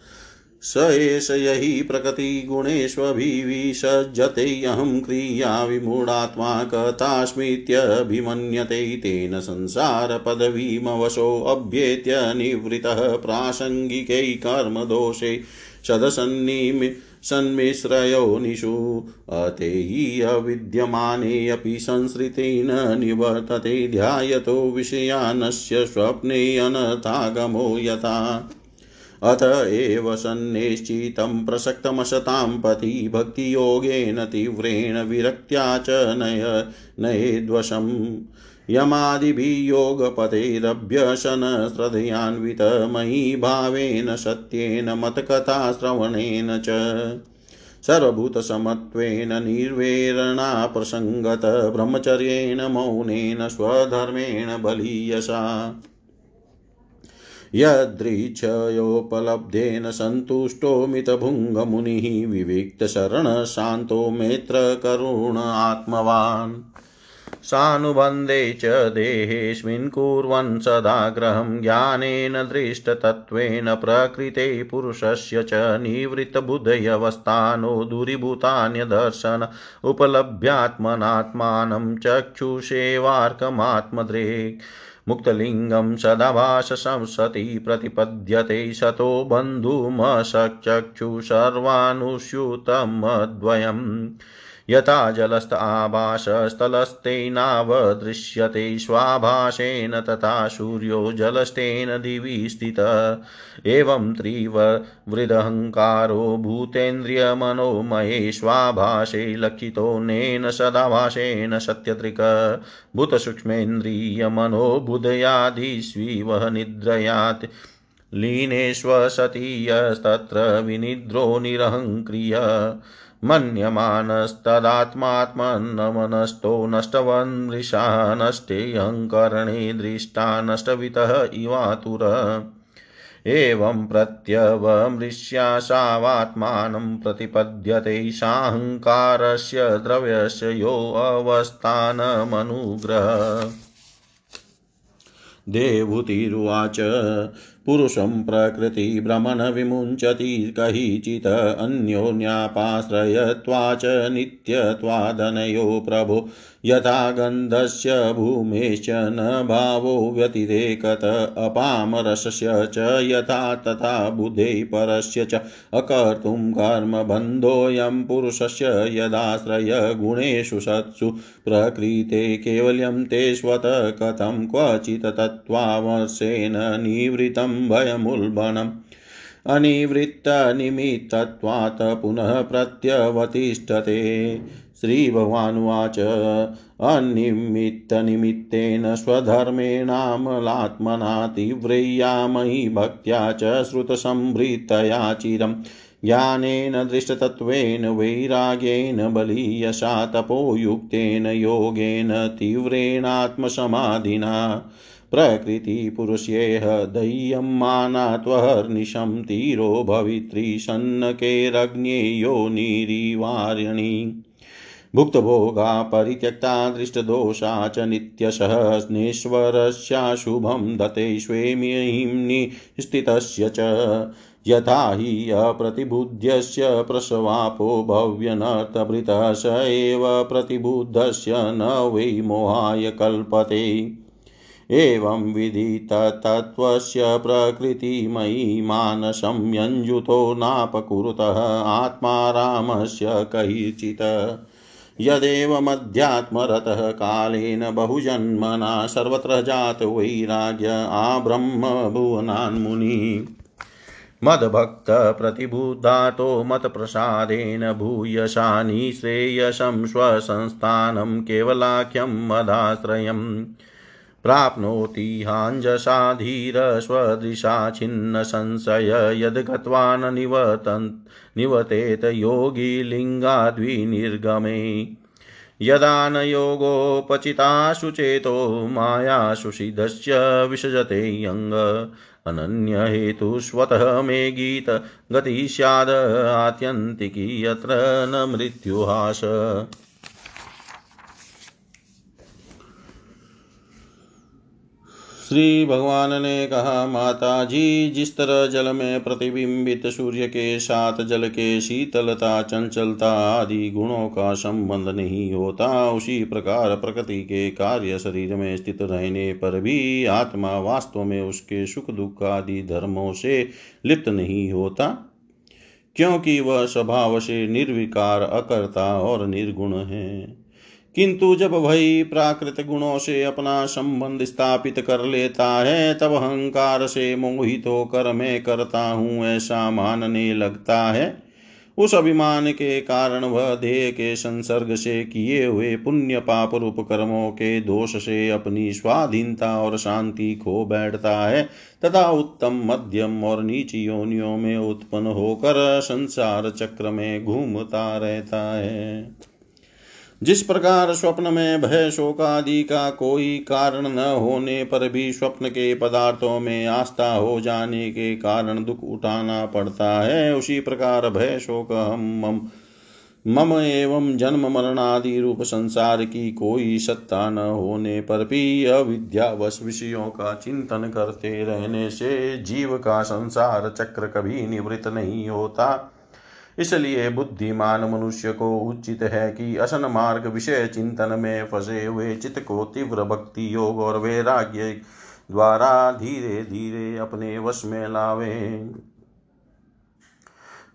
S1: स एष यहि प्रकृतिगुणेष्वभिविसज्जते अहं क्रियाविमूढात्मा कथास्मीत्यभिमन्यते, तेन संसारपदवीमवशोऽभ्येत्य निवृतः प्रासङ्गिकै कर्मदोषे सदसन्निमि सन्मिश्रयो निषु, अते हि अविद्यमाने अपि संसृतेन निवर्तते, ध्यायतो विषयानस्य स्वप्ने अनथागमो यथा। अथ एव सन्निश्चितं प्रसक्तमशतां पथि भक्तियोगेन तीव्रेण विरक्त्या च नय नयेद्वशम्। यमादिभियोगपतेरभ्यसनश्रद्धयान्वितमयी भावेन सत्येन मतकथाश्रवणेन च सर्वभूतसमत्वेन निर्वेरणाप्रसङ्गत ब्रह्मचर्येण मौनेन स्वधर्मेण बलीयसा। यदृच्छयोपलब्धेन सन्तुष्टो मितभुङ्गमुनिः विविक्तशरणशान्तो मेत्र करुण आत्मवान् सानुबन्धे च देहेऽस्मिन् कुर्वन् सदाग्रहं ज्ञानेन दृष्टतत्त्वेन प्रकृते पुरुषस्य च निवृत्तबुद्धयवस्थानो दूरीभूतान्यदर्शन उपलभ्यात्मनात्मानं चक्षुषेवार्कमात्मद्रेक् मुक्तलिङ्गं सदाभासंसति प्रतिपद्यते सतो बन्धुमसचक्षु सर्वानुस्यूतमद्वयम् यथा जलस्त आभासस्थलस्तेनावदृश्यते स्वाभासेन तथा सूर्यो जलस्तेन दिवि स्थित। एवं त्रिवृदहङ्कारो भूतेन्द्रियमनोमये स्वाभासे लक्षितोऽनेन सदाभासेन सत्यत्रिक भूतसूक्ष्मेन्द्रियमनोबुधयादिष्विवह निद्रयात्। लीनेष्वसति यस्तत्र विनिद्रो निरहङ्क्रिय। मन्यमानस्तदात्मात्मन्नमनस्तो नष्टवन्मृषा नष्टेऽहङ्करणे दृष्टा नष्टवितः इवातुर। एवं प्रत्यवमृष्याशावात्मानं प्रतिपद्यते साहङ्कारस्य द्रव्यस्य योऽवस्थानमनुग्रह देवहूतिरुवाच पुरुषं प्रकृतिभ्रमणविमुञ्चति कहिचित् अन्योन्यापाश्रयत्वा च नित्यत्वादनयो प्रभो। यथा गन्धस्य भूमेश्च न भावो व्यतिरेकत, अपामरसस्य च यथा तथा बुधे परस्य च अकर्तुं कर्मबन्धोऽयं पुरुषस्य यदाश्रय गुणेषु सत्सु। प्रकृते केवल्यं ते स्वत कथं क्वचित् तत्त्वावशेन निवृतं भयमुल्बणम्। अनिवृत्तनिमित्तत्वात् पुनः प्रत्यवतिष्ठते। श्रीभगवानुवाच। अनिमित्तनिमित्तेन स्वधर्मेणामलात्मना तीव्रय्या मयि भक्त्या च श्रुतसंभृतया चिरम् ज्ञानेन दृष्टतत्त्वेन, वैराग्येन बलीयशा तपोयुक्तेन, योगेन तीव्रेणात्मसमाधिना। प्रकृतिपुरुषेह दह्यं मानात्वहर्निशं तीरो भवित्री सन्नकेरग्न्येयो निरिवार्यणि भुक्तभोगा परित्यक्ता दृष्टदोषा च नित्यशः स्नेश्वरस्याशुभं दते स्वेमिहिम्नि स्थितस्य च। यथा हि अप्रतिबुध्यस्य प्रसवापो भव्यनर्तभृतः स एव प्रतिबुद्धस्य न वै मोहाय कल्पते। एवं विदिततत्त्वस्य प्रकृतिमयी मानसं यञ्जुतो नापकुरुतः आत्मा रामस्य कैचित् यदेवमध्यात्मरतः कालेन बहुजन्मना सर्वत्र जात वैराग्य आब्रह्मभुवनान्मुनि मद्भक्तप्रतिबुद्धातो मत्प्रसादेन भूयशानि श्रेयशं स्वसंस्थानं केवलाख्यं मदाश्रयम्। प्राप्नोति हाञ्जसाधीरस्वदृशा छिन्नसंशय यद्गत्वा न निवतन् निवतेत योगी लिङ्गाद्विनिर्गमे। यदा न योगोपचिताशु चेतो मायाशु सिद्धस्य विसजते अङ्ग। अनन्यहेतुष्वतः मे गीत, गतिः स्याद् आत्यन्तिकी, यत्र न मृत्युहास। श्री भगवान ने कहा माता जी जिस तरह जल में प्रतिबिंबित सूर्य के साथ जल के शीतलता, चंचलता आदि गुणों का संबंध नहीं होता, उसी प्रकार प्रकृति के कार्य शरीर में स्थित रहने पर भी आत्मा वास्तव में उसके सुख दुख आदि धर्मों से लिप्त नहीं होता, क्योंकि वह स्वभाव से निर्विकार, अकर्ता और निर्गुण है। किंतु जब वही प्राकृत गुणों से अपना संबंध स्थापित कर लेता है, तब अहंकार से मोहित होकर मैं करता हूँ ऐसा मानने लगता है। उस अभिमान के कारण वह देह के संसर्ग से किए हुए पुण्य पाप रूप कर्मों के दोष से अपनी स्वाधीनता और शांति खो बैठता है, तथा उत्तम मध्यम और नीच योनियों में उत्पन्न होकर संसार चक्र में घूमता रहता है। जिस प्रकार स्वप्न में भय शोक आदि का कोई कारण न होने पर भी स्वप्न के पदार्थों में आस्था हो जाने के कारण दुख उठाना पड़ता है, उसी प्रकार भय शोक हम मम मम एवं जन्म मरण आदि रूप संसार की कोई सत्ता न होने पर भी अविद्यावश विषयों का चिंतन करते रहने से जीव का संसार चक्र कभी निवृत्त नहीं होता। इसलिए बुद्धिमान मनुष्य को उचित है कि असन मार्ग विषय चिंतन में फंसे हुए चित्त को तीव्र भक्ति योग और वैराग्य द्वारा धीरे धीरे अपने वश में लावे।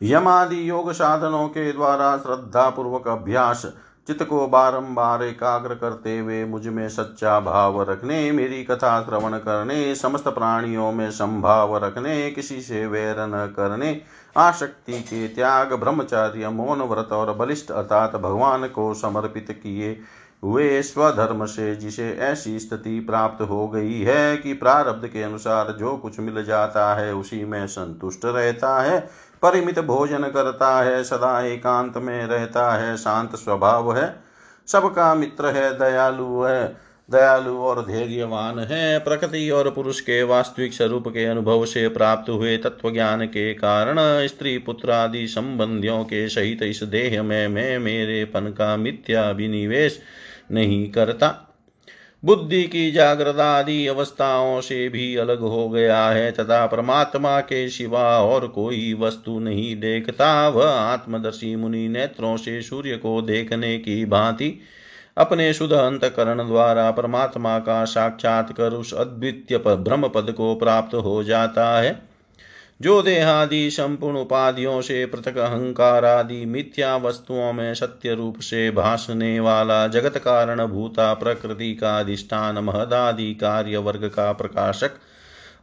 S1: यमादि योग साधनों के द्वारा श्रद्धा पूर्वक अभ्यास चित्त को बारंबार एकाग्र करते हुए मुझमें सच्चा भाव रखने, मेरी कथा श्रवण करने, समस्त प्राणियों में संभाव रखने, किसी से वैर न करने, आशक्ति के त्याग, ब्रह्मचार्य मौन व्रत और बलिष्ठ अर्थात भगवान को समर्पित किए हुए स्वधर्म से, जिसे ऐसी स्थिति प्राप्त हो गई है कि प्रारब्ध के अनुसार जो कुछ मिल जाता है, उसी में संतुष्ट रहता है, परिमित भोजन करता है, सदा एकांत में रहता है, शांत स्वभाव है, सबका मित्र है, दयालु है, दयालु और धैर्यवान है, प्रकृति और पुरुष के वास्तविक स्वरूप के अनुभव से प्राप्त हुए तत्व ज्ञान के कारण, स्त्री पुत्र आदि संबंधियों के सहित इस देह में मैं, मेरे पन का मिथ्या विनिवेश नहीं करता। बुद्धि की जागृत आदि अवस्थाओं से भी अलग हो गया है, तथा परमात्मा के सिवा और कोई वस्तु नहीं देखता। वह आत्मदर्शी मुनि नेत्रों से सूर्य को देखने की भांति अपने शुद्ध अंतकरण द्वारा परमात्मा का साक्षात कर उस अद्वितीय ब्रह्म पद को प्राप्त हो जाता है। जो देहादि संपूर्ण उपाधियों से पृथक अहंकार आदि मिथ्या वस्तुओं में सत्य रूप से भाषने वाला जगत कारण भूता प्रकृति का अधिष्ठान महदादि कार्य वर्ग का प्रकाशक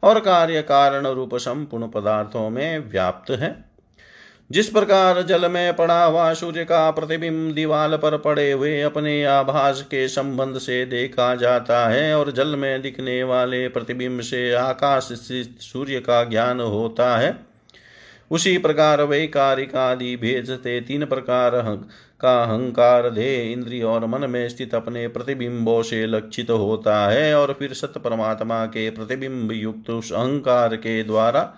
S1: और कार्य कारण रूप संपूर्ण पदार्थों में व्याप्त है। जिस प्रकार जल में पड़ा हुआ सूर्य का प्रतिबिंब दीवाल पर पड़े हुए अपने आभास के संबंध से देखा जाता है और जल में दिखने वाले प्रतिबिंब से आकाश स्थित सूर्य का ज्ञान होता है। उसी प्रकार वैकारिक आदि भेजते तीन प्रकार का अहंकार दे इंद्रिय और मन में स्थित अपने प्रतिबिंबों से लक्षित होता है और फिर सत्य परमात्मा के प्रतिबिंब युक्त उस अहंकार के द्वारा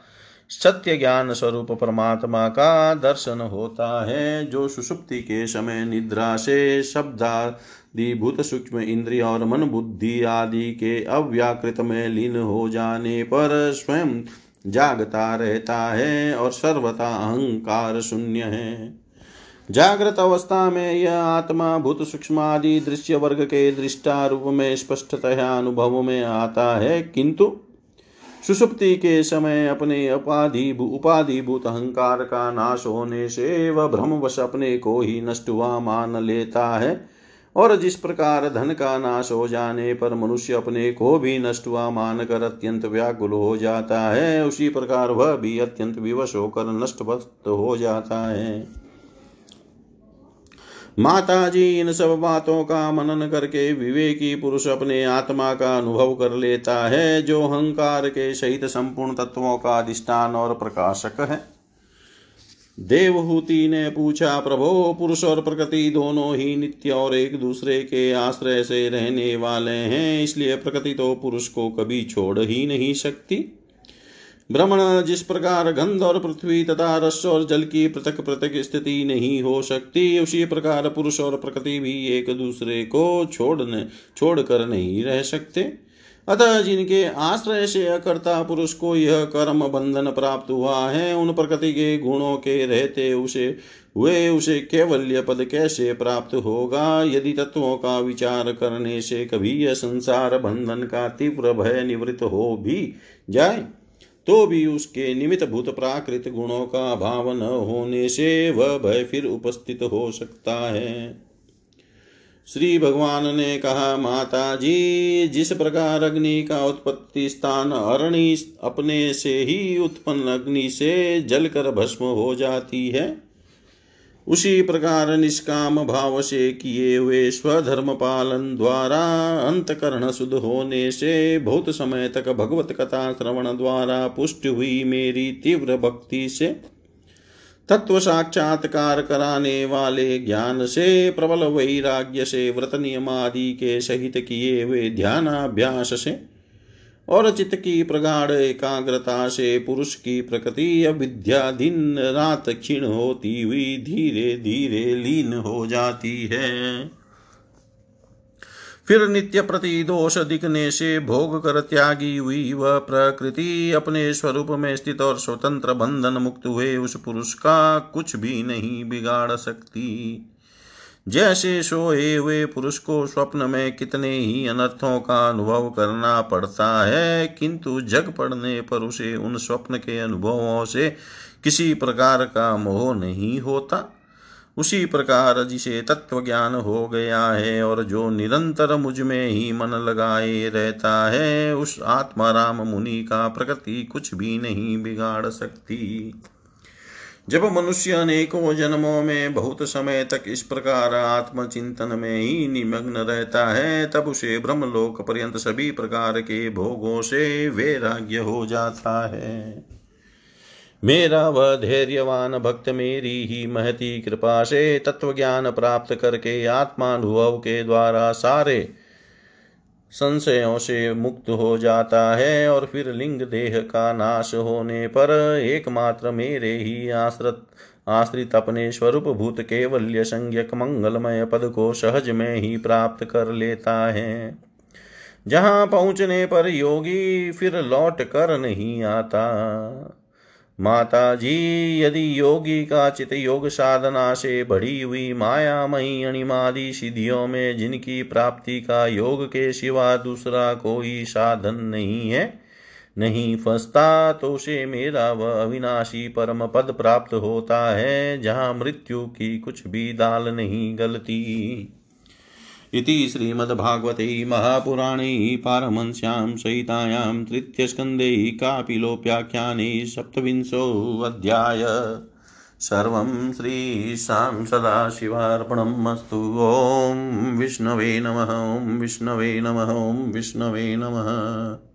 S1: सत्य ज्ञान स्वरूप परमात्मा का दर्शन होता है। जो सुषुप्ति के समय निद्रा से शब्दादिभूत सूक्ष्म इंद्रिय और मन बुद्धि आदि के अव्याकृत में लीन हो जाने पर स्वयं जागता रहता है और सर्वथा अहंकार शून्य है। जागृत अवस्था में यह आत्मा भूत सूक्ष्म आदि दृश्य वर्ग के दृष्टा रूप में स्पष्टतया अनुभव में आता है, किंतु सुषुप्ति के समय अपने उपाधि उपाधिभूत अहंकार का नाश होने से वह भ्रमवश अपने को ही नष्ट हुआ, मान लेता है। और जिस प्रकार धन का नाश हो जाने पर मनुष्य अपने को भी नष्ट हुआ मानकर अत्यंत व्याकुल हो जाता है, उसी प्रकार वह भी अत्यंत विवश होकर नष्ट हो जाता है। माता जी इन सब बातों का मनन करके विवेकी पुरुष अपने आत्मा का अनुभव कर लेता है, जो अहंकार के सहित संपूर्ण तत्वों का अधिष्ठान और प्रकाशक है। देवहूति ने पूछा, प्रभो, पुरुष और प्रकृति दोनों ही नित्य और एक दूसरे के आश्रय से रहने वाले हैं, इसलिए प्रकृति तो पुरुष को कभी छोड़ ही नहीं सकती। भ्रमण जिस प्रकार गंध और पृथ्वी तथा रस और जल की पृथक पृथक स्थिति नहीं हो सकती, उसी प्रकार पुरुष और प्रकृति भी एक दूसरे को छोड़ने, छोड़कर नहीं रह सकते। अतः जिनके आश्रय से अकर्ता पुरुष को यह कर्म बंधन प्राप्त हुआ है, उन प्रकृति के गुणों के रहते उसे, वे उसे केवल्य पद कैसे प्राप्त होगा? यदि तत्वों का विचार करने से कभी यह संसार बंधन का तीव्र भय निवृत्त हो भी जाए तो भी उसके निमित्त भूत प्राकृत गुणों का भाव न होने से वह भय फिर उपस्थित हो सकता है। श्री भगवान ने कहा माता जी जिस प्रकार अग्नि का उत्पत्ति स्थान अरणि अपने से ही उत्पन्न अग्नि से जलकर भस्म हो जाती है उसी प्रकार निष्काम भाव से किए हुए स्वधर्म पालन द्वारा, अंतकरण शुद्ध होने से बहुत समय तक भगवत कथा श्रवण द्वारा पुष्ट हुई मेरी तीव्र भक्ति से। तत्व साक्षात्कार कराने वाले ज्ञान से, प्रबल वैराग्य से, व्रत नियम आदि के सहित किए हुए ध्यानाभ्यास से। और चित्त की प्रगाढ़, एकाग्रता से पुरुष की प्रकृति अविद्या दिन रात क्षीण होती हुई धीरे धीरे लीन हो जाती है। फिर नित्य प्रति दोष दिखने से भोग कर त्यागी हुई वह प्रकृति अपने स्वरूप में स्थित और स्वतंत्र बंधन मुक्त हुए, उस पुरुष का कुछ भी नहीं बिगाड़ सकती। जैसे सोए हुए पुरुष को स्वप्न में कितने ही अनर्थों का अनुभव करना पड़ता है, किंतु जग पड़ने पर उसे उन स्वप्न के अनुभवों से किसी प्रकार का मोह नहीं होता। उसी प्रकार जिसे तत्व ज्ञान हो गया है और जो निरंतर मुझमें ही मन लगाए रहता है, उस आत्माराम मुनि का प्रकृति कुछ भी नहीं बिगाड़ सकती। जब मनुष्य अनेकों जन्मों में बहुत समय तक इस प्रकार आत्मचिंतन में ही निमग्न रहता है, तब उसे ब्रह्मलोक पर्यंत सभी प्रकार के भोगों से वैराग्य हो जाता है। मेरा वह धैर्यवान भक्त मेरी ही महती कृपा से तत्व ज्ञान प्राप्त करके आत्मानुभव के द्वारा सारे संशयों से मुक्त हो जाता है और फिर लिंग देह का नाश होने पर एकमात्र मेरे ही आश्रित आश्रित अपने स्वरूप भूत केवल्य संज्ञक मंगलमय पद को सहज में ही प्राप्त कर लेता है। जहाँ पहुँचने पर योगी फिर लौट कर नहीं आता। माता जी यदि योगी का चित योग साधना से बढ़ी हुई मायामयी अणिमादि सिद्धियों में जिनकी प्राप्ति का योग के सिवा दूसरा कोई साधन नहीं है, नहीं फंसता तो उसे मेरा वह अविनाशी परम पद प्राप्त होता है, जहाँ मृत्यु की कुछ भी दाल नहीं गलती। इति श्रीमद्भागवते महापुराणे पारमंस्यां सहितायां तृतीयस्कन्धे कापिलोप्याख्याने सप्तविंशोऽध्याय। सर्वं श्रीशां सदाशिवार्पणम् अस्तु। ॐ विष्णवे नमः, ॐ विष्णवे नमः, ॐ विष्णवे नमः।